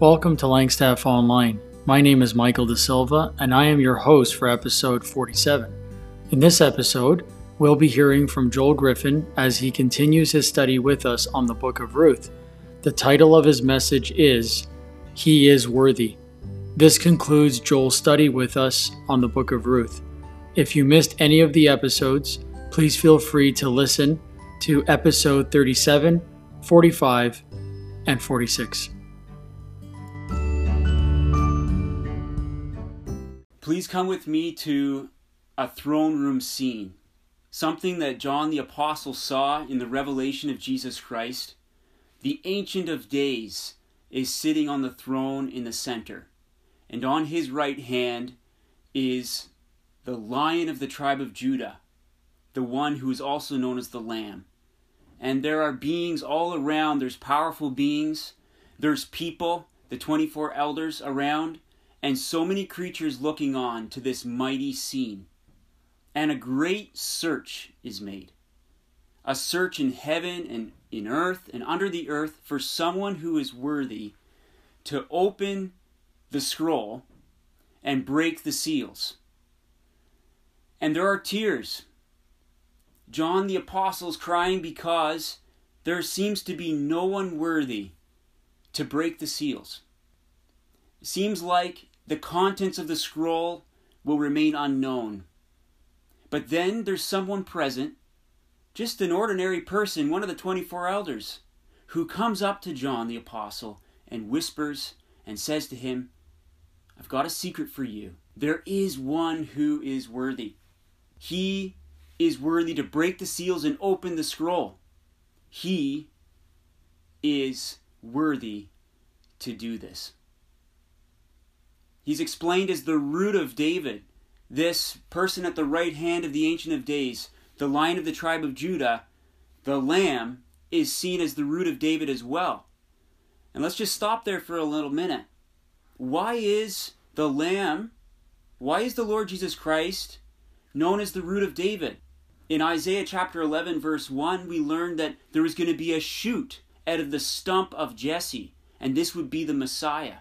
Welcome to Langstaff Online. My name is Michael De Silva, and I am your host for episode 47. In this episode, we'll be hearing from Joel Griffin as he continues his study with us on the book of Ruth. The title of his message is He is Worthy. This concludes Joel's study with us on the book of Ruth. If you missed any of the episodes, please feel free to listen to episode 37, 45, and 46. Please come with me to a throne room scene, something that John the Apostle saw in the revelation of Jesus Christ. The Ancient of Days is sitting on the throne in the center, and on his right hand is the Lion of the tribe of Judah, the one who is also known as the Lamb. And there are beings all around, there's powerful beings, there's people, the 24 elders around and so many creatures looking on to this mighty scene. And a great search is made. A search in heaven and in earth and under the earth for someone who is worthy to open the scroll and break the seals. And there are tears. John the Apostle is crying because there seems to be no one worthy to break the seals. Seems like the contents of the scroll will remain unknown. But then there's someone present, just an ordinary person, one of the 24 elders, who comes up to John the Apostle and whispers and says to him, I've got a secret for you. There is one who is worthy. He is worthy to break the seals and open the scroll. He is worthy to do this. He's explained as the root of David, this person at the right hand of the Ancient of Days, the lion of the tribe of Judah, the lamb, is seen as the root of David as well. And let's just stop there for a little minute. Why is the lamb, why is the Lord Jesus Christ known as the root of David? In Isaiah chapter 11, verse 1, we learn that there was going to be a shoot out of the stump of Jesse, and this would be the Messiah.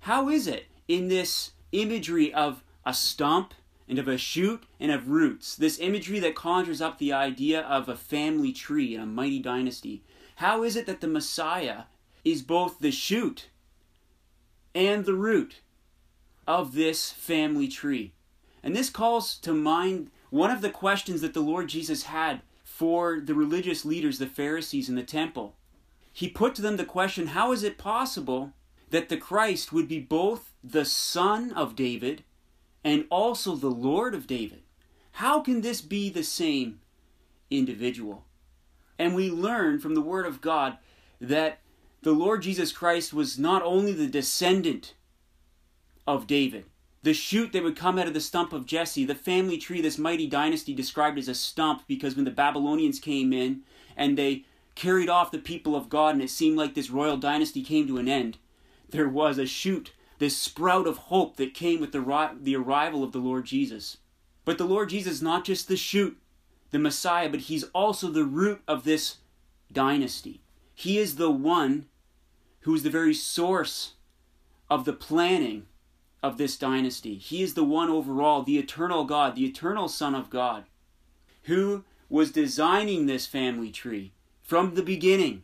How is it in this imagery of a stump and of a shoot and of roots, this imagery that conjures up the idea of a family tree and a mighty dynasty. How is it that the Messiah is both the shoot and the root of this family tree? And this calls to mind one of the questions that the Lord Jesus had for the religious leaders, the Pharisees in the temple. He put to them the question how is it possible that the Christ would be both the son of David and also the Lord of David. How can this be the same individual? And we learn from the Word of God that the Lord Jesus Christ was not only the descendant of David, the shoot that would come out of the stump of Jesse, the family tree, this mighty dynasty described as a stump because when the Babylonians came in and they carried off the people of God and it seemed like this royal dynasty came to an end, there was a shoot, this sprout of hope that came with the, the arrival of the Lord Jesus. But the Lord Jesus is not just the shoot, the Messiah, but he's also the root of this dynasty. He is the one who is the very source of the planning of this dynasty. He is the one overall, the eternal God, the eternal Son of God, who was designing this family tree from the beginning.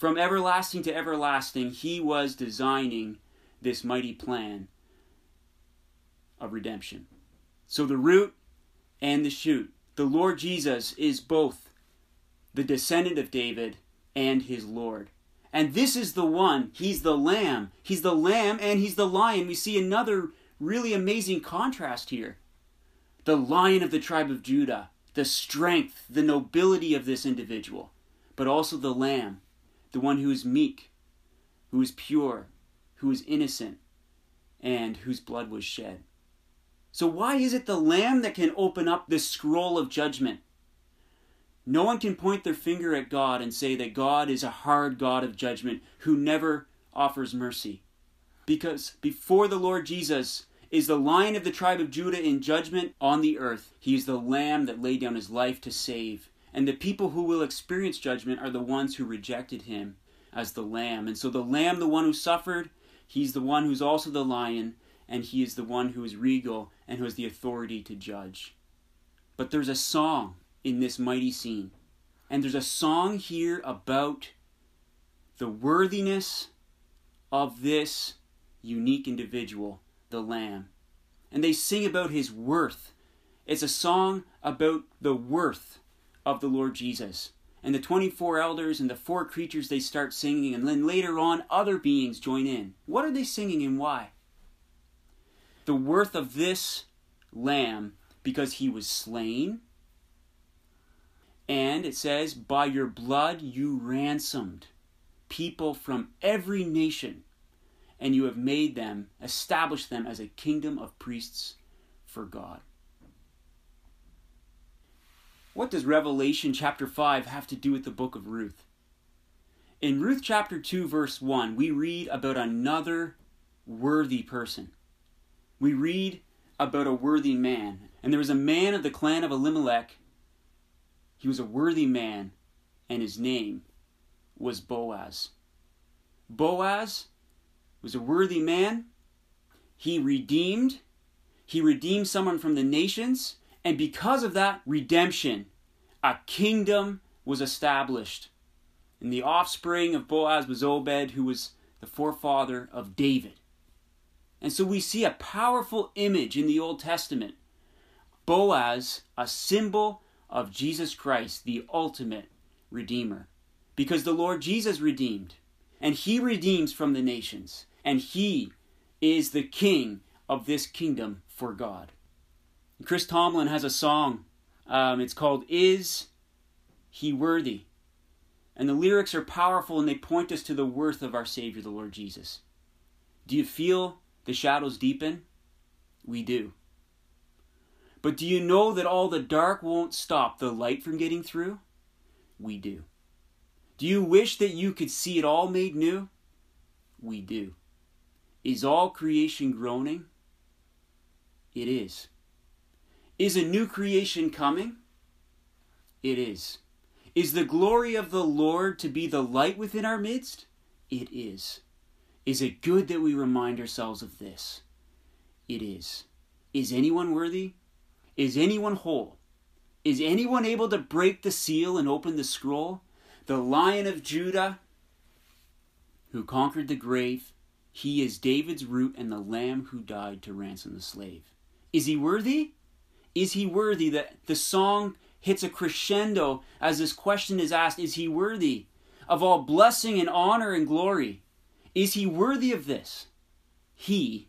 From everlasting to everlasting, he was designing this mighty plan of redemption. So the root and the shoot. The Lord Jesus is both the descendant of David and his Lord. And this is the one, he's the lamb. He's the lamb and he's the lion. We see another really amazing contrast here. The lion of the tribe of Judah, the strength, the nobility of this individual, but also the lamb, the one who is meek, who is pure, who is innocent, and whose blood was shed. So, why is it the Lamb that can open up this scroll of judgment? No one can point their finger at God and say that God is a hard God of judgment who never offers mercy. Because before the Lord Jesus is the lion of the tribe of Judah in judgment on the earth, he is the lamb that laid down his life to save. And the people who will experience judgment are the ones who rejected him as the lamb. And so the lamb, the one who suffered, he's the one who's also the lion, and he is the one who is regal and who has the authority to judge. But there's a song in this mighty scene. And there's a song here about the worthiness of this unique individual, the Lamb. And they sing about his worth. It's a song about the worth of the Lord Jesus. And the 24 elders and the four creatures they start singing, and then later on, other beings join in. What are they singing and why? The worth of this lamb because he was slain. And it says, By your blood you ransomed people from every nation, and you have made them, established them as a kingdom of priests for God. What does Revelation chapter 5 have to do with the book of Ruth? In Ruth chapter 2, verse 1, we read about another worthy person. We read about a worthy man. And there was a man of the clan of Elimelech. He was a worthy man, and his name was Boaz. Boaz was a worthy man. He redeemed. He redeemed someone from the nations. And because of that redemption, a kingdom was established. And the offspring of Boaz was Obed, who was the forefather of David. And so we see a powerful image in the Old Testament. Boaz, a symbol of Jesus Christ, the ultimate Redeemer. Because the Lord Jesus redeemed, and He redeems from the nations, and He is the King of this kingdom for God. Chris Tomlin has a song. Um, it's called Is He Worthy? And the lyrics are powerful and they point us to the worth of our Savior, the Lord Jesus. Do you feel the shadows deepen? We do. But do you know that all the dark won't stop the light from getting through? We do. Do you wish that you could see it all made new? We do. Is all creation groaning? It is. Is a new creation coming? It is. Is the glory of the Lord to be the light within our midst? It is. Is it good that we remind ourselves of this? It is. Is anyone worthy? Is anyone whole? Is anyone able to break the seal and open the scroll? The Lion of Judah, who conquered the grave, he is David's root and the Lamb who died to ransom the slave. Is he worthy? Is he worthy that the song hits a crescendo as this question is asked Is he worthy of all blessing and honor and glory? Is he worthy of this? He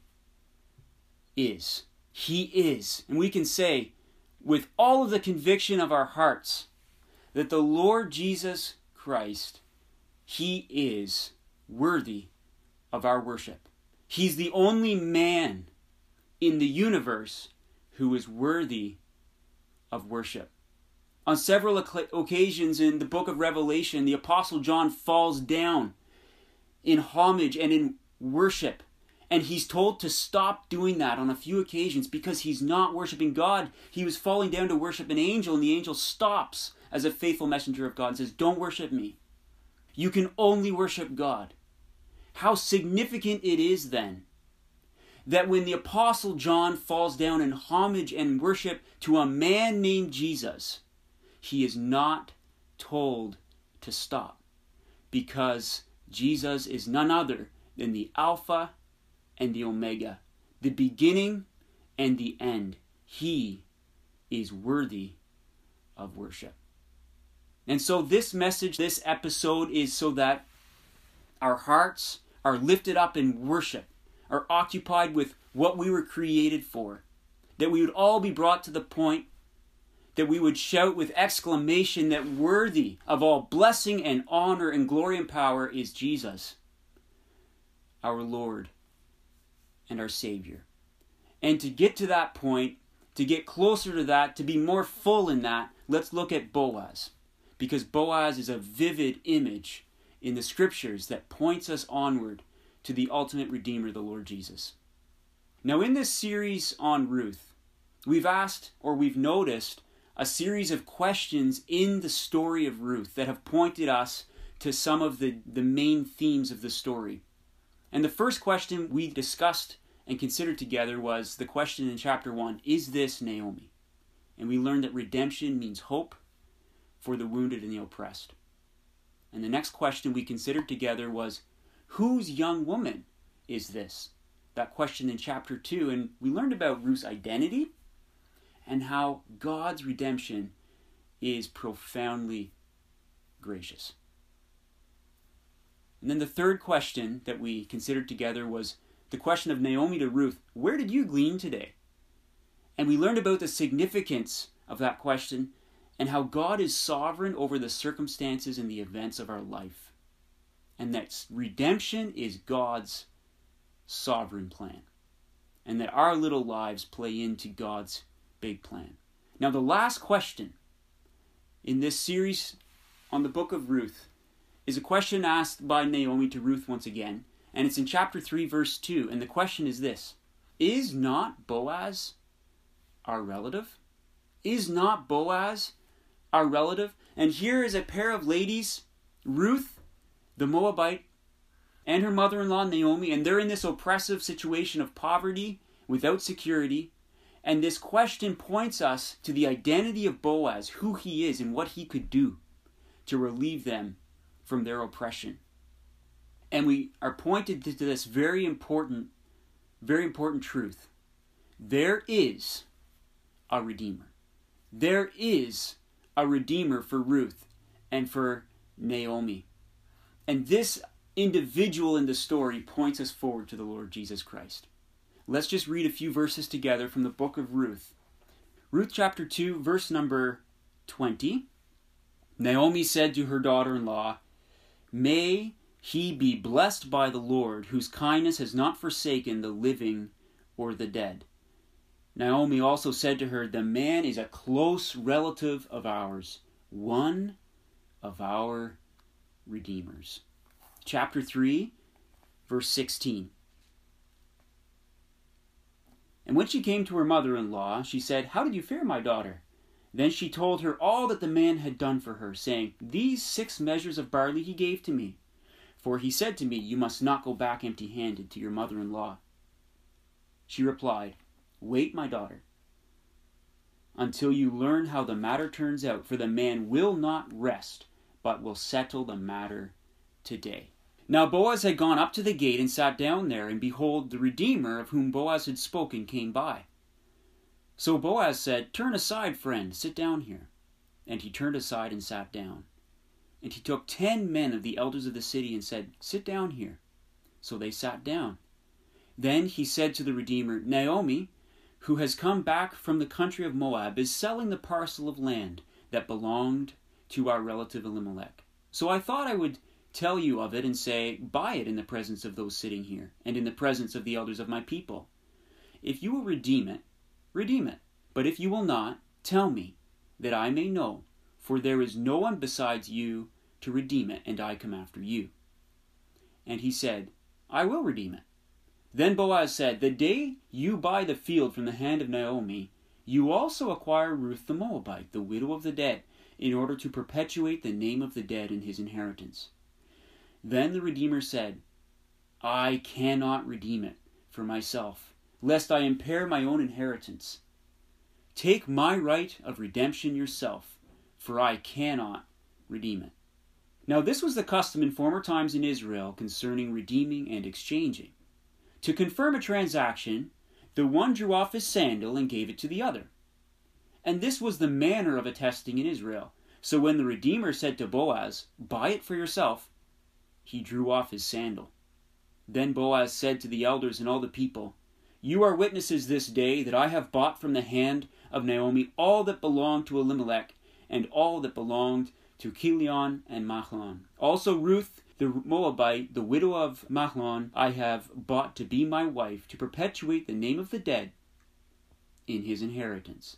is. He is. And we can say with all of the conviction of our hearts that the Lord Jesus Christ, He is worthy of our worship. He's the only man in the universe who is worthy of worship. On several occasions in the book of Revelation, the Apostle John falls down in homage and in worship and he's told to stop doing that on a few occasions because he's not worshiping God. He was falling down to worship an angel, and the angel stops as a faithful messenger of God and says, Don't worship me. You can only worship God. How significant it is then that when the Apostle John falls down in homage and worship to a man named Jesus, he is not told to stop because Jesus is none other than the Alpha and the Omega, the beginning and the end. He is worthy of worship. And so, this message, this episode, is so that our hearts are lifted up in worship, are occupied with what we were created for, that we would all be brought to the point that we would shout with exclamation that worthy of all blessing and honor and glory and power is Jesus, our Lord and our Savior. And to get to that point, to get closer to that, to be more full in that, let's look at Boaz. Because Boaz is a vivid image in the scriptures that points us onward to the ultimate Redeemer, the Lord Jesus. Now, in this series on Ruth, we've asked or we've noticed a series of questions in the story of Ruth that have pointed us to some of the, the main themes of the story. And the first question we discussed and considered together was the question in chapter 1 Is this Naomi? And we learned that redemption means hope for the wounded and the oppressed. And the next question we considered together was Whose young woman is this? That question in chapter 2. And we learned about Ruth's identity and how God's redemption is profoundly gracious. And then the third question that we considered together was the question of Naomi to Ruth Where did you glean today? And we learned about the significance of that question and how God is sovereign over the circumstances and the events of our life. And that redemption is God's sovereign plan. And that our little lives play into God's big plan. Now, the last question in this series on the book of Ruth is a question asked by Naomi to Ruth once again, and it's in chapter 3, verse 2. And the question is this Is not Boaz our relative? Is not Boaz our relative? And here is a pair of ladies, Ruth, the Moabite, and her mother in law, Naomi, and they're in this oppressive situation of poverty without security. And this question points us to the identity of Boaz, who he is, and what he could do to relieve them from their oppression. And we are pointed to this very important, very important truth. There is a Redeemer. There is a Redeemer for Ruth and for Naomi. And this individual in the story points us forward to the Lord Jesus Christ. Let's just read a few verses together from the book of Ruth. Ruth chapter 2, verse number 20. Naomi said to her daughter in law, May he be blessed by the Lord, whose kindness has not forsaken the living or the dead. Naomi also said to her, The man is a close relative of ours, one of our redeemers. Chapter 3, verse 16. And when she came to her mother in law, she said, How did you fare, my daughter? Then she told her all that the man had done for her, saying, These six measures of barley he gave to me. For he said to me, You must not go back empty handed to your mother in law. She replied, Wait, my daughter, until you learn how the matter turns out, for the man will not rest, but will settle the matter today. Now Boaz had gone up to the gate and sat down there, and behold, the Redeemer of whom Boaz had spoken came by. So Boaz said, Turn aside, friend, sit down here. And he turned aside and sat down. And he took ten men of the elders of the city and said, Sit down here. So they sat down. Then he said to the Redeemer, Naomi, who has come back from the country of Moab, is selling the parcel of land that belonged to our relative Elimelech. So I thought I would tell you of it and say, Buy it in the presence of those sitting here, and in the presence of the elders of my people. If you will redeem it, redeem it. But if you will not, tell me, that I may know, for there is no one besides you to redeem it, and I come after you. And he said, I will redeem it. Then Boaz said, The day you buy the field from the hand of Naomi, you also acquire Ruth the Moabite, the widow of the dead, in order to perpetuate the name of the dead in his inheritance. Then the Redeemer said, I cannot redeem it for myself, lest I impair my own inheritance. Take my right of redemption yourself, for I cannot redeem it. Now, this was the custom in former times in Israel concerning redeeming and exchanging. To confirm a transaction, the one drew off his sandal and gave it to the other. And this was the manner of attesting in Israel. So when the Redeemer said to Boaz, Buy it for yourself, he drew off his sandal. Then Boaz said to the elders and all the people, You are witnesses this day that I have bought from the hand of Naomi all that belonged to Elimelech, and all that belonged to Chilion and Mahlon. Also Ruth the Moabite, the widow of Mahlon, I have bought to be my wife, to perpetuate the name of the dead in his inheritance,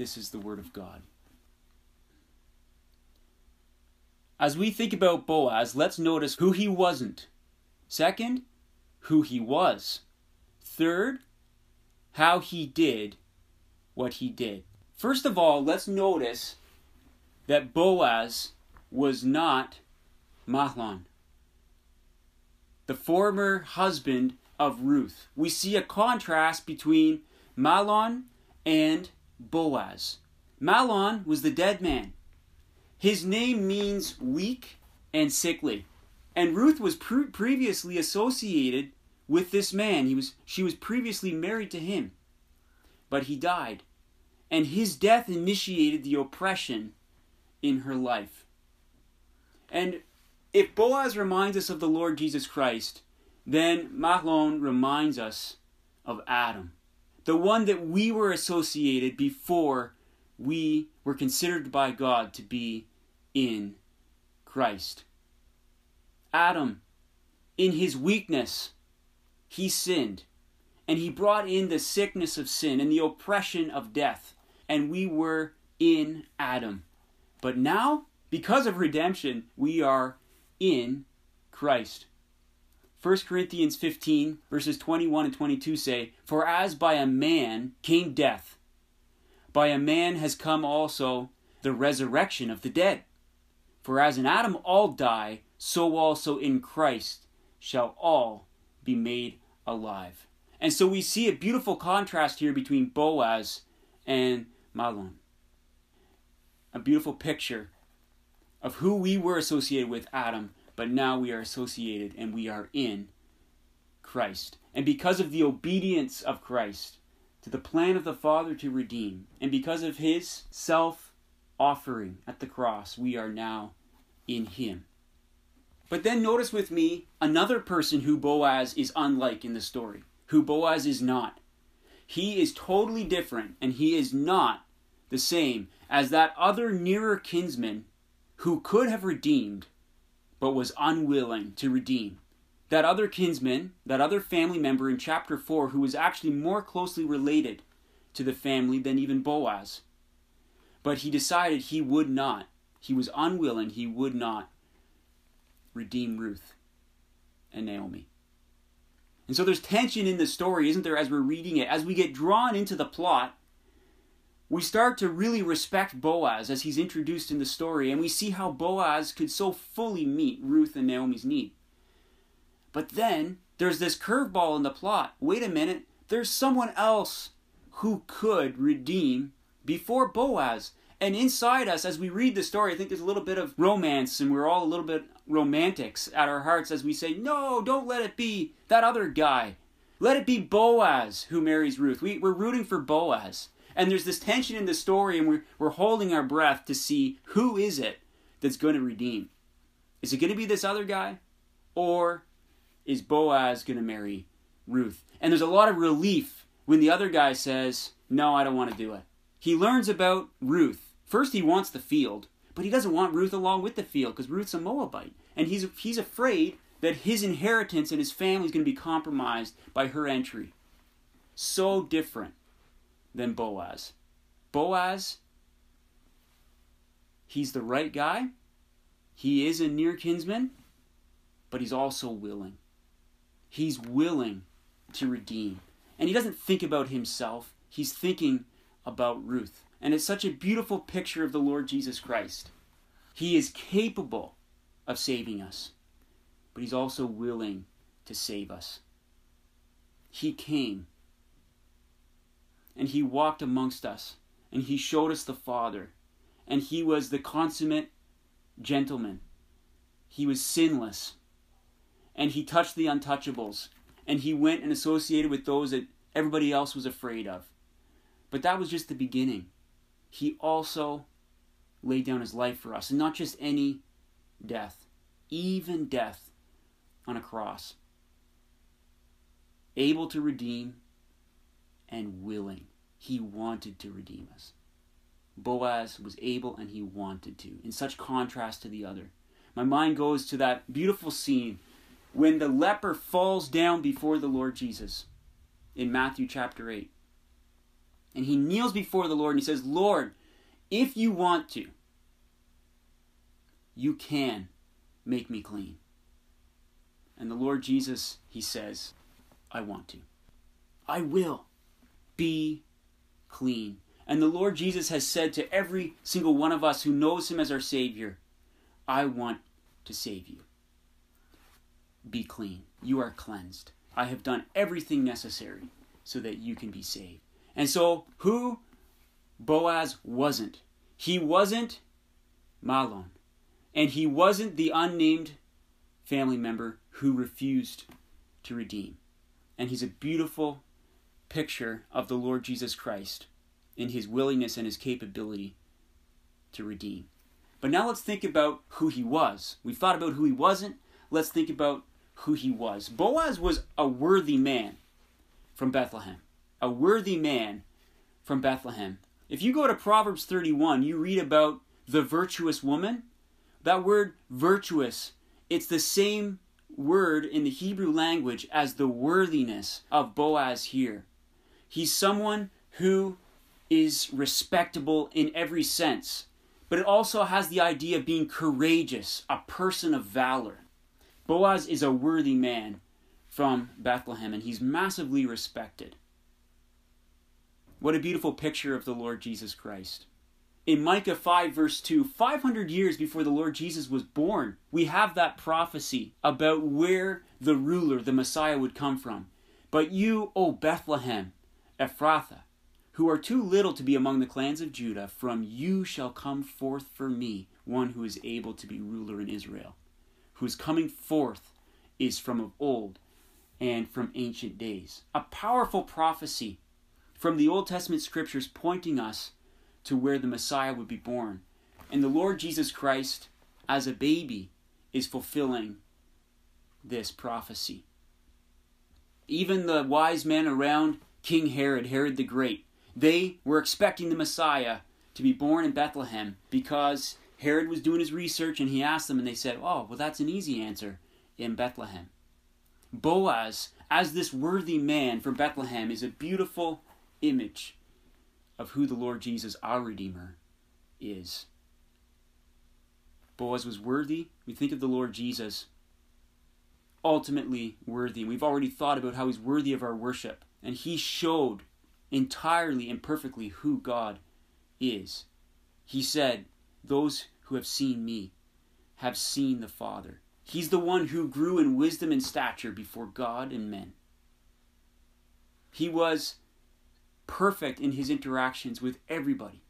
This is the word of God. As we think about Boaz, let's notice who he wasn't. Second, who he was. Third, how he did what he did. First of all, let's notice that Boaz was not Mahlon, the former husband of Ruth. We see a contrast between Mahlon and Boaz. Mahlon was the dead man. His name means weak and sickly. And Ruth was pre- previously associated with this man. He was, she was previously married to him. But he died. And his death initiated the oppression in her life. And if Boaz reminds us of the Lord Jesus Christ, then Mahlon reminds us of Adam, the one that we were associated before we were considered by God to be in Christ. Adam, in his weakness, he sinned, and he brought in the sickness of sin and the oppression of death, and we were in Adam. But now, because of redemption, we are in Christ. 1 Corinthians 15, verses 21 and 22 say, For as by a man came death, by a man has come also the resurrection of the dead. For as in Adam all die, so also in Christ shall all be made alive. And so we see a beautiful contrast here between Boaz and Mahlon. A beautiful picture of who we were associated with Adam, but now we are associated and we are in Christ. And because of the obedience of Christ to the plan of the Father to redeem, and because of his self offering at the cross, we are now in Him. But then notice with me another person who Boaz is unlike in the story, who Boaz is not. He is totally different, and he is not the same as that other nearer kinsman who could have redeemed, but was unwilling to redeem. That other kinsman, that other family member in chapter 4, who was actually more closely related to the family than even Boaz. But he decided he would not. He was unwilling, he would not redeem Ruth and Naomi. And so there's tension in the story, isn't there, as we're reading it? As we get drawn into the plot, we start to really respect Boaz as he's introduced in the story, and we see how Boaz could so fully meet Ruth and Naomi's need. But then there's this curveball in the plot. Wait a minute, there's someone else who could redeem before Boaz. And inside us, as we read the story, I think there's a little bit of romance, and we're all a little bit romantics at our hearts as we say, No, don't let it be that other guy. Let it be Boaz who marries Ruth. We, we're rooting for Boaz. And there's this tension in the story, and we're, we're holding our breath to see who is it that's going to redeem. Is it going to be this other guy? Or is Boaz going to marry Ruth? And there's a lot of relief when the other guy says, No, I don't want to do it. He learns about Ruth. First, he wants the field, but he doesn't want Ruth along with the field because Ruth's a Moabite. And he's, he's afraid that his inheritance and his family is going to be compromised by her entry. So different than Boaz. Boaz, he's the right guy. He is a near kinsman, but he's also willing. He's willing to redeem. And he doesn't think about himself, he's thinking about Ruth. And it's such a beautiful picture of the Lord Jesus Christ. He is capable of saving us, but He's also willing to save us. He came and He walked amongst us and He showed us the Father and He was the consummate gentleman. He was sinless and He touched the untouchables and He went and associated with those that everybody else was afraid of. But that was just the beginning. He also laid down his life for us, and not just any death, even death on a cross. Able to redeem and willing. He wanted to redeem us. Boaz was able and he wanted to, in such contrast to the other. my mind goes to that beautiful scene when the leper falls down before the Lord Jesus in Matthew chapter 8. And he kneels before the Lord and he says, Lord, if you want to, you can make me clean. And the Lord Jesus, he says, I want to. I will be clean. And the Lord Jesus has said to every single one of us who knows him as our Savior, I want to save you. Be clean. You are cleansed. I have done everything necessary so that you can be saved. And so, who Boaz wasn't? He wasn't Mahlon. And he wasn't the unnamed family member who refused to redeem. And he's a beautiful picture of the Lord Jesus Christ in his willingness and his capability to redeem. But now let's think about who he was. We've thought about who he wasn't. Let's think about who he was. Boaz was a worthy man from Bethlehem. A worthy man from Bethlehem. If you go to Proverbs 31, you read about the virtuous woman. That word virtuous, it's the same word in the Hebrew language as the worthiness of Boaz here. He's someone who is respectable in every sense, but it also has the idea of being courageous, a person of valor. Boaz is a worthy man from Bethlehem, and he's massively respected. What a beautiful picture of the Lord Jesus Christ. In Micah 5, verse 2, 500 years before the Lord Jesus was born, we have that prophecy about where the ruler, the Messiah, would come from. But you, O Bethlehem, Ephrathah, who are too little to be among the clans of Judah, from you shall come forth for me one who is able to be ruler in Israel, whose coming forth is from of old and from ancient days. A powerful prophecy from the Old Testament scriptures pointing us to where the Messiah would be born. And the Lord Jesus Christ, as a baby, is fulfilling this prophecy. Even the wise men around King Herod, Herod the Great, they were expecting the Messiah to be born in Bethlehem because Herod was doing his research and he asked them, and they said, Oh, well, that's an easy answer in Bethlehem. Boaz, as this worthy man from Bethlehem, is a beautiful image of who the Lord Jesus, our Redeemer, is. Boaz was worthy. We think of the Lord Jesus ultimately worthy. We've already thought about how he's worthy of our worship. And he showed entirely and perfectly who God is. He said, Those who have seen me have seen the Father. He's the one who grew in wisdom and stature before God and men. He was perfect in his interactions with everybody.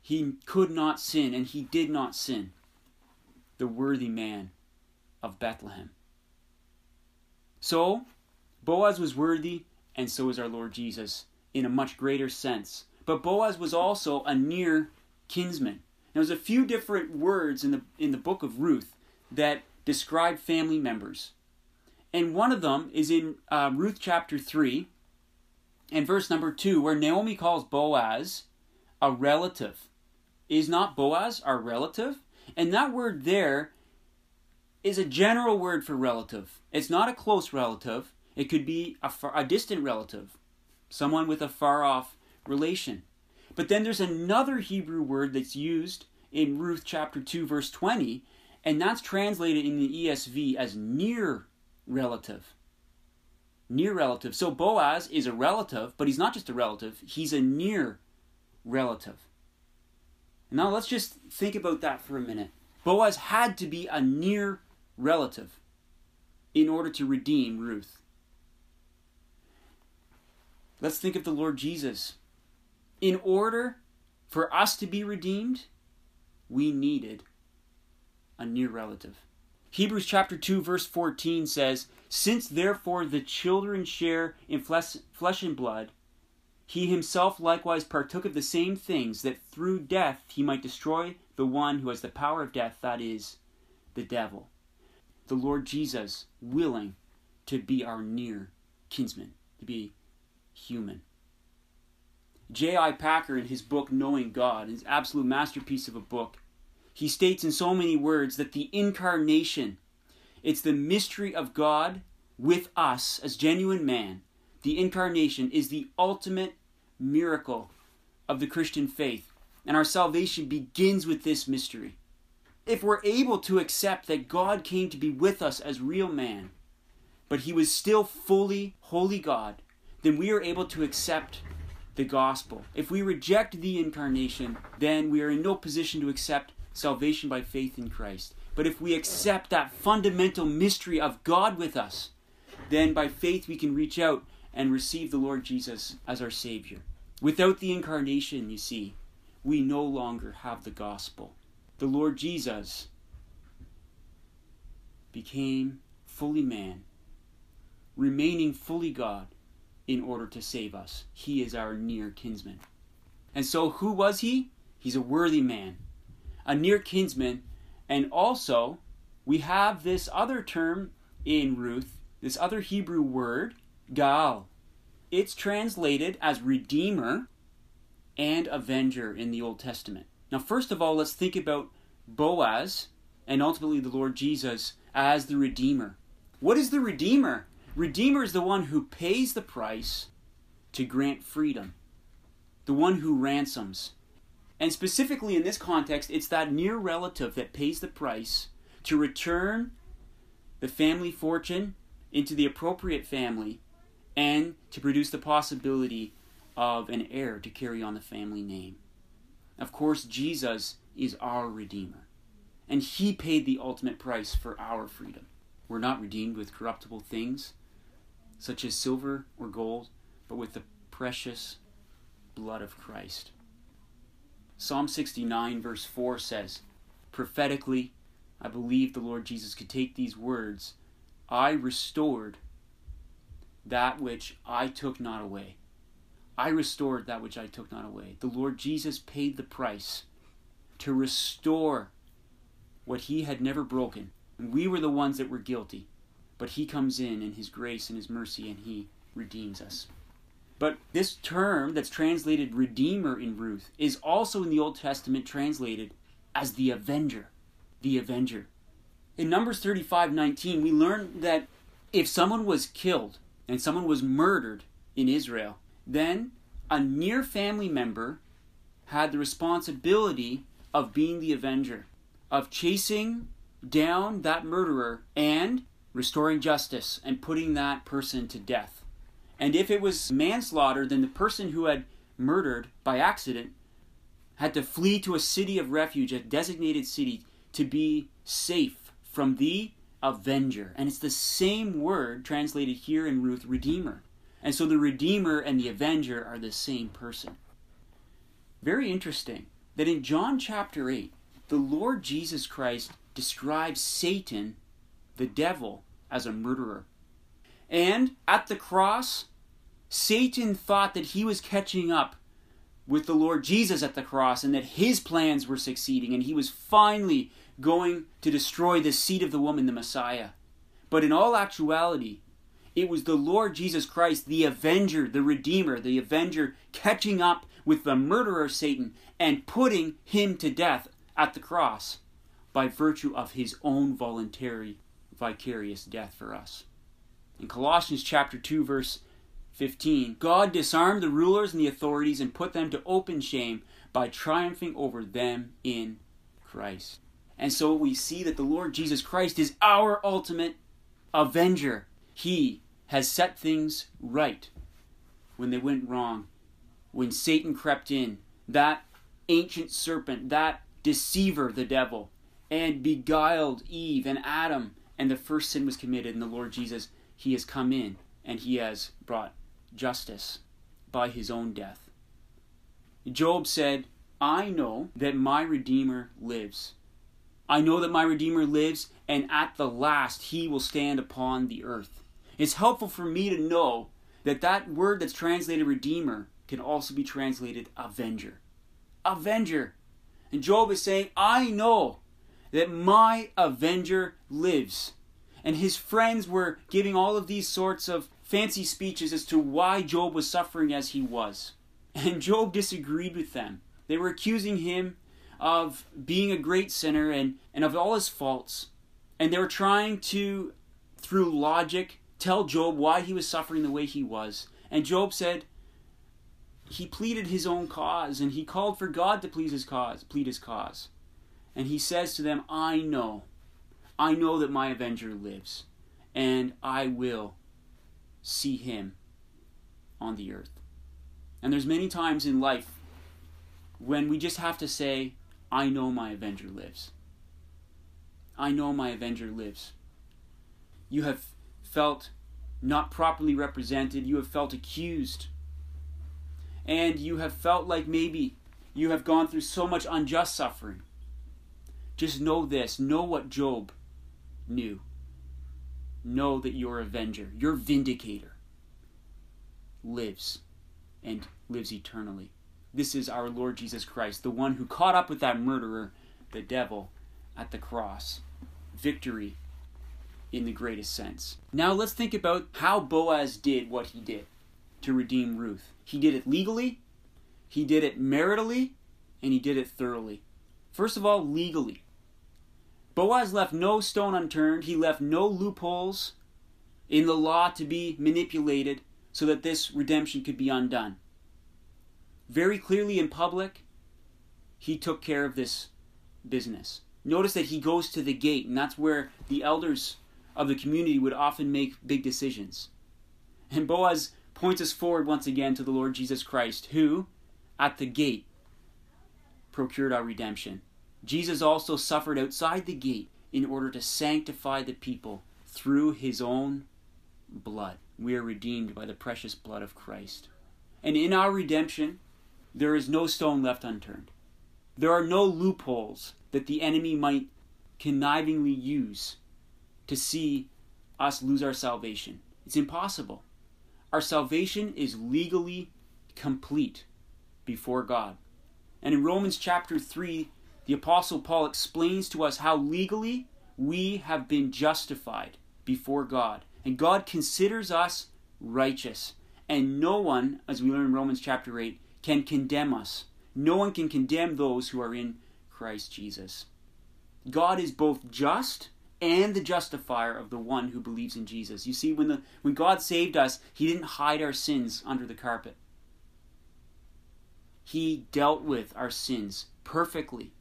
He could not sin, and he did not sin. The worthy man of Bethlehem. So, Boaz was worthy, and so is our Lord Jesus in a much greater sense. But Boaz was also a near kinsman. Now, there's a few different words in the in the book of Ruth that describe family members, and one of them is in uh, Ruth chapter three, and verse number two, where Naomi calls Boaz a relative. Is not Boaz our relative? And that word there is a general word for relative. It's not a close relative. It could be a, far, a distant relative, someone with a far off relation. But then there's another Hebrew word that's used in Ruth chapter 2, verse 20, and that's translated in the ESV as near relative near relative. So Boaz is a relative, but he's not just a relative, he's a near relative. Now let's just think about that for a minute. Boaz had to be a near relative in order to redeem Ruth. Let's think of the Lord Jesus. In order for us to be redeemed, we needed a near relative. Hebrews chapter 2 verse 14 says, "Since therefore the children share in flesh, flesh and blood, he himself likewise partook of the same things, that through death he might destroy the one who has the power of death, that is, the devil." The Lord Jesus willing to be our near kinsman, to be human. J.I. Packer, in his book Knowing God, his absolute masterpiece of a book, he states in so many words that the incarnation, it's the mystery of God with us as genuine man. The incarnation is the ultimate miracle of the Christian faith. And our salvation begins with this mystery. If we're able to accept that God came to be with us as real man, but he was still fully holy God, then we are able to accept the gospel. If we reject the incarnation, then we are in no position to accept salvation by faith in Christ. But if we accept that fundamental mystery of God with us, then by faith we can reach out and receive the Lord Jesus as our Savior. Without the incarnation, you see, we no longer have the gospel. The Lord Jesus became fully man, remaining fully God in order to save us. He is our near kinsman. And so, who was he? He's a worthy man, a near kinsman, and also we have this other term in Ruth, this other Hebrew word, Gaal. It's translated as redeemer and avenger in the Old Testament. Now, first of all, let's think about Boaz and ultimately the Lord Jesus as the redeemer. What is the redeemer? Redeemer is the one who pays the price to grant freedom, the one who ransoms. And specifically in this context, it's that near relative that pays the price to return the family fortune into the appropriate family and to produce the possibility of an heir to carry on the family name. Of course, Jesus is our Redeemer, and He paid the ultimate price for our freedom. We're not redeemed with corruptible things, such as silver or gold, but with the precious blood of Christ. Psalm 69, verse 4 says, Prophetically, I believe the Lord Jesus could take these words I restored that which I took not away. I restored that which I took not away. The Lord Jesus paid the price to restore what he had never broken. And we were the ones that were guilty. But he comes in in his grace and his mercy and he redeems us. But this term that's translated redeemer in Ruth is also in the Old Testament translated as the avenger. The avenger. In Numbers 35:19 we learn that if someone was killed and someone was murdered in Israel, then a near family member had the responsibility of being the avenger, of chasing down that murderer and restoring justice and putting that person to death. And if it was manslaughter, then the person who had murdered by accident had to flee to a city of refuge, a designated city, to be safe from the avenger. And it's the same word translated here in Ruth, redeemer. And so the redeemer and the avenger are the same person. Very interesting that in John chapter 8, the Lord Jesus Christ describes Satan the devil as a murderer. And at the cross, Satan thought that he was catching up with the Lord Jesus at the cross and that his plans were succeeding and he was finally going to destroy the seed of the woman, the Messiah. But in all actuality, it was the Lord Jesus Christ, the avenger, the redeemer, the avenger, catching up with the murderer Satan and putting him to death at the cross by virtue of his own voluntary vicarious death for us. In Colossians chapter 2 verse 15, God disarmed the rulers and the authorities and put them to open shame by triumphing over them in Christ. And so we see that the Lord Jesus Christ is our ultimate avenger. He has set things right when they went wrong, when Satan crept in, that ancient serpent, that deceiver, the devil, and beguiled Eve and Adam and the first sin was committed, and the Lord Jesus, He has come in and He has brought justice by His own death. Job said, I know that my Redeemer lives. I know that my Redeemer lives, and at the last He will stand upon the earth. It's helpful for me to know that that word that's translated Redeemer can also be translated Avenger. Avenger. And Job is saying, I know that my avenger lives. And his friends were giving all of these sorts of fancy speeches as to why Job was suffering as he was. And Job disagreed with them. They were accusing him of being a great sinner and, and of all his faults. And they were trying to, through logic, tell Job why he was suffering the way he was. And Job said he pleaded his own cause and he called for God to please his cause, plead his cause. And he says to them, I know. I know that my avenger lives, and I will see him on the earth. And there's many times in life when we just have to say, I know my avenger lives. I know my avenger lives. You have felt not properly represented, you have felt accused, and you have felt like maybe you have gone through so much unjust suffering. Just know this know what Job knew. Know that your avenger, your vindicator, lives and lives eternally. This is our Lord Jesus Christ, the one who caught up with that murderer, the devil, at the cross. Victory in the greatest sense. Now let's think about how Boaz did what he did to redeem Ruth. He did it legally, he did it maritally, and he did it thoroughly. First of all, legally. Boaz left no stone unturned, he left no loopholes in the law to be manipulated so that this redemption could be undone. Very clearly in public, he took care of this business. Notice that he goes to the gate, and that's where the elders of the community would often make big decisions. And Boaz points us forward once again to the Lord Jesus Christ, who, at the gate, procured our redemption. Jesus also suffered outside the gate in order to sanctify the people through his own blood. We are redeemed by the precious blood of Christ. And in our redemption, there is no stone left unturned. There are no loopholes that the enemy might connivingly use to see us lose our salvation. It's impossible. Our salvation is legally complete before God. And in Romans chapter 3, the Apostle Paul explains to us how legally we have been justified before God. And God considers us righteous. And no one, as we learn in Romans chapter 8, can condemn us. No one can condemn those who are in Christ Jesus. God is both just and the justifier of the one who believes in Jesus. You see, when, the, when God saved us, He didn't hide our sins under the carpet. He dealt with our sins perfectly,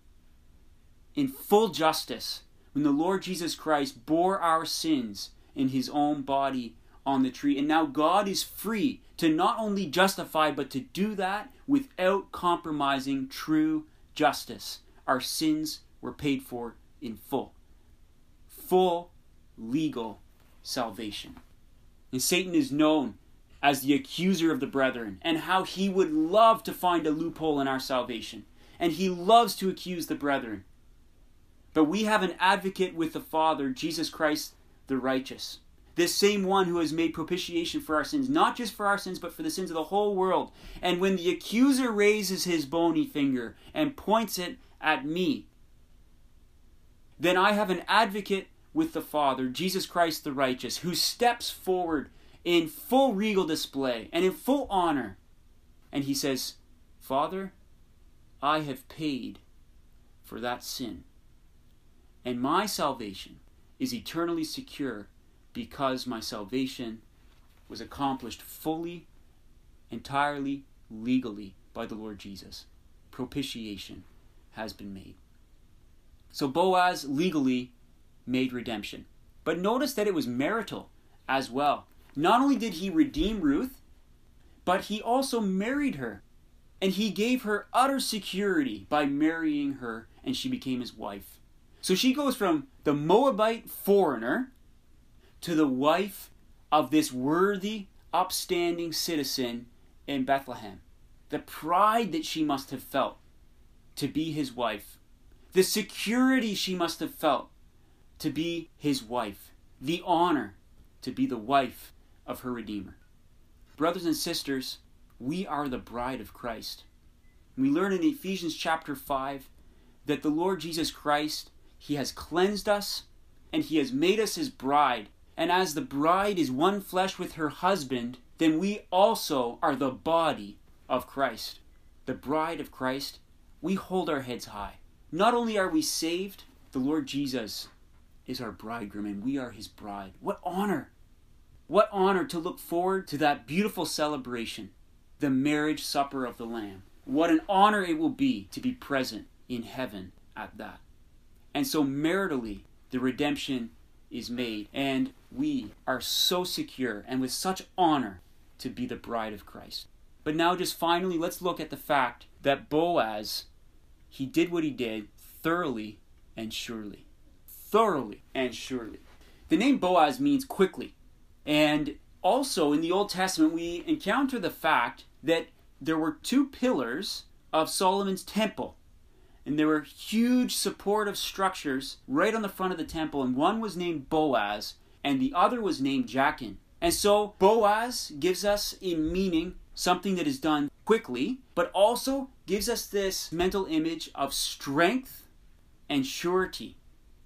in full justice, when the Lord Jesus Christ bore our sins in His own body on the tree. And now God is free to not only justify, but to do that without compromising true justice. Our sins were paid for in full full legal salvation. And Satan is known as the accuser of the brethren, and how he would love to find a loophole in our salvation. And he loves to accuse the brethren. But we have an advocate with the Father, Jesus Christ the righteous. This same one who has made propitiation for our sins, not just for our sins, but for the sins of the whole world. And when the accuser raises his bony finger and points it at me, then I have an advocate with the Father, Jesus Christ the righteous, who steps forward in full regal display and in full honor. And he says, Father, I have paid for that sin. And my salvation is eternally secure because my salvation was accomplished fully, entirely, legally by the Lord Jesus. Propitiation has been made. So Boaz legally made redemption. But notice that it was marital as well. Not only did he redeem Ruth, but he also married her. And he gave her utter security by marrying her, and she became his wife. So she goes from the Moabite foreigner to the wife of this worthy, upstanding citizen in Bethlehem. The pride that she must have felt to be his wife, the security she must have felt to be his wife, the honor to be the wife of her Redeemer. Brothers and sisters, we are the bride of Christ. We learn in Ephesians chapter 5 that the Lord Jesus Christ, he has cleansed us and he has made us his bride. And as the bride is one flesh with her husband, then we also are the body of Christ. The bride of Christ, we hold our heads high. Not only are we saved, the Lord Jesus is our bridegroom and we are his bride. What honor! What honor to look forward to that beautiful celebration, the marriage supper of the Lamb. What an honor it will be to be present in heaven at that. And so, maritally, the redemption is made, and we are so secure and with such honor to be the bride of Christ. But now, just finally, let's look at the fact that Boaz, he did what he did thoroughly and surely. Thoroughly and surely. The name Boaz means quickly. And also in the Old Testament, we encounter the fact that there were two pillars of Solomon's temple. And there were huge supportive structures right on the front of the temple, and one was named Boaz, and the other was named Jachin. And so Boaz gives us in meaning something that is done quickly, but also gives us this mental image of strength and surety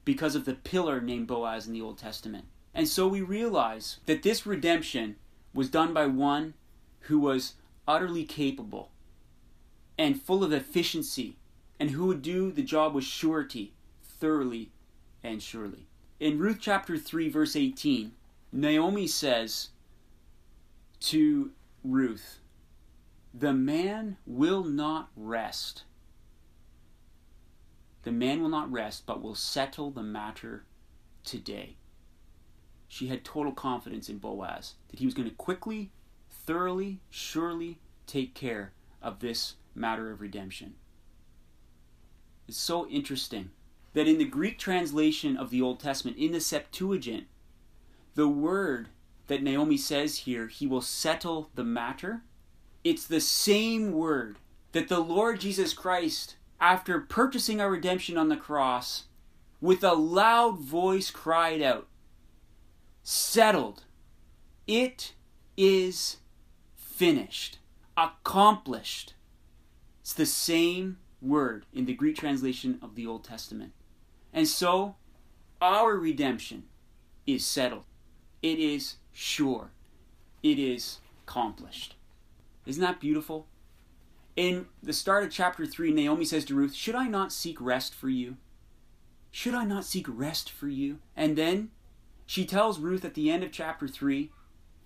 because of the pillar named Boaz in the Old Testament. And so we realize that this redemption was done by one who was utterly capable and full of efficiency and who would do the job with surety, thoroughly and surely. In Ruth chapter 3, verse 18, Naomi says to Ruth, The man will not rest. The man will not rest, but will settle the matter today. She had total confidence in Boaz that he was going to quickly, thoroughly, surely take care of this matter of redemption. It's so interesting that in the Greek translation of the Old Testament, in the Septuagint, the word that Naomi says here, he will settle the matter, it's the same word that the Lord Jesus Christ, after purchasing our redemption on the cross, with a loud voice cried out, Settled. It is finished. Accomplished. It's the same word in the Greek translation of the Old Testament. And so, our redemption is settled. It is sure. It is accomplished. Isn't that beautiful? In the start of chapter 3, Naomi says to Ruth, Should I not seek rest for you? Should I not seek rest for you? And then she tells Ruth at the end of chapter 3,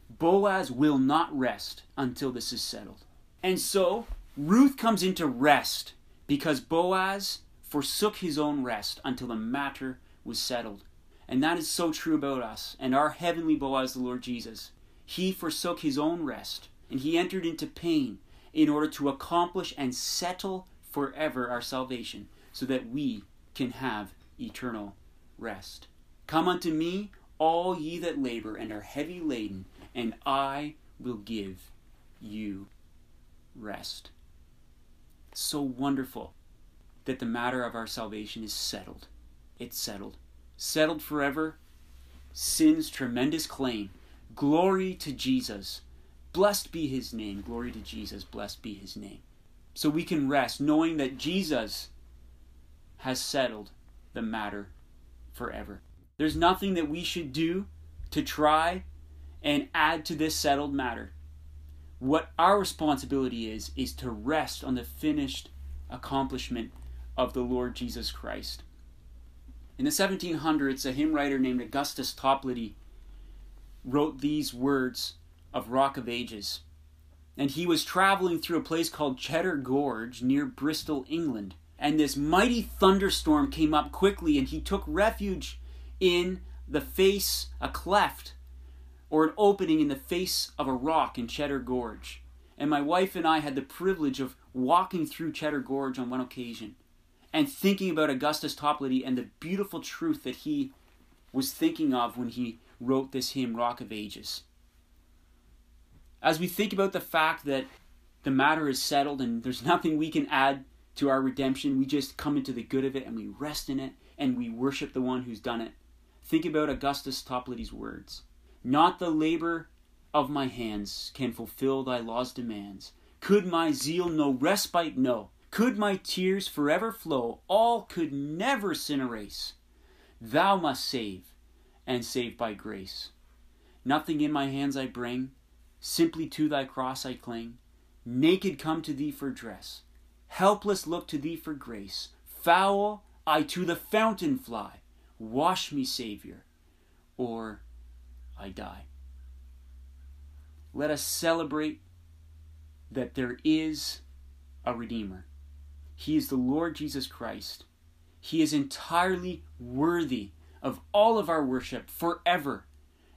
Boaz will not rest until this is settled. And so, Ruth comes into rest because Boaz forsook his own rest until the matter was settled. And that is so true about us and our heavenly Boaz, the Lord Jesus. He forsook his own rest and he entered into pain in order to accomplish and settle forever our salvation so that we can have eternal rest. Come unto me, all ye that labor and are heavy laden, and I will give you rest so wonderful that the matter of our salvation is settled. It's settled. Settled forever. Sin's tremendous claim. Glory to Jesus. Blessed be his name. Glory to Jesus. Blessed be his name. So we can rest knowing that Jesus has settled the matter forever. There's nothing that we should do to try and add to this settled matter what our responsibility is is to rest on the finished accomplishment of the Lord Jesus Christ. In the 1700s, a hymn writer named Augustus Toplady wrote these words of Rock of Ages. And he was traveling through a place called Cheddar Gorge near Bristol, England. And this mighty thunderstorm came up quickly, and he took refuge in the face, a cleft or an opening in the face of a rock in Cheddar Gorge. And my wife and I had the privilege of walking through Cheddar Gorge on one occasion and thinking about Augustus Toplady and the beautiful truth that he was thinking of when he wrote this hymn, Rock of Ages. As we think about the fact that the matter is settled and there's nothing we can add to our redemption, we just come into the good of it and we rest in it and we worship the one who's done it. Think about Augustus Toplady's words. Not the labor of my hands can fulfill thy law's demands. Could my zeal no respite know, could my tears forever flow, all could never sin erase. Thou must save, and save by grace. Nothing in my hands I bring, simply to thy cross I cling. Naked come to thee for dress, helpless look to thee for grace. Foul, I to the fountain fly. Wash me, Savior, or I die. Let us celebrate that there is a Redeemer. He is the Lord Jesus Christ. He is entirely worthy of all of our worship forever,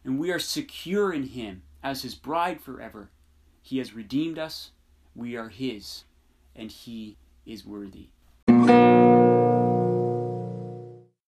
and we are secure in Him as His bride forever. He has redeemed us, we are His, and He is worthy.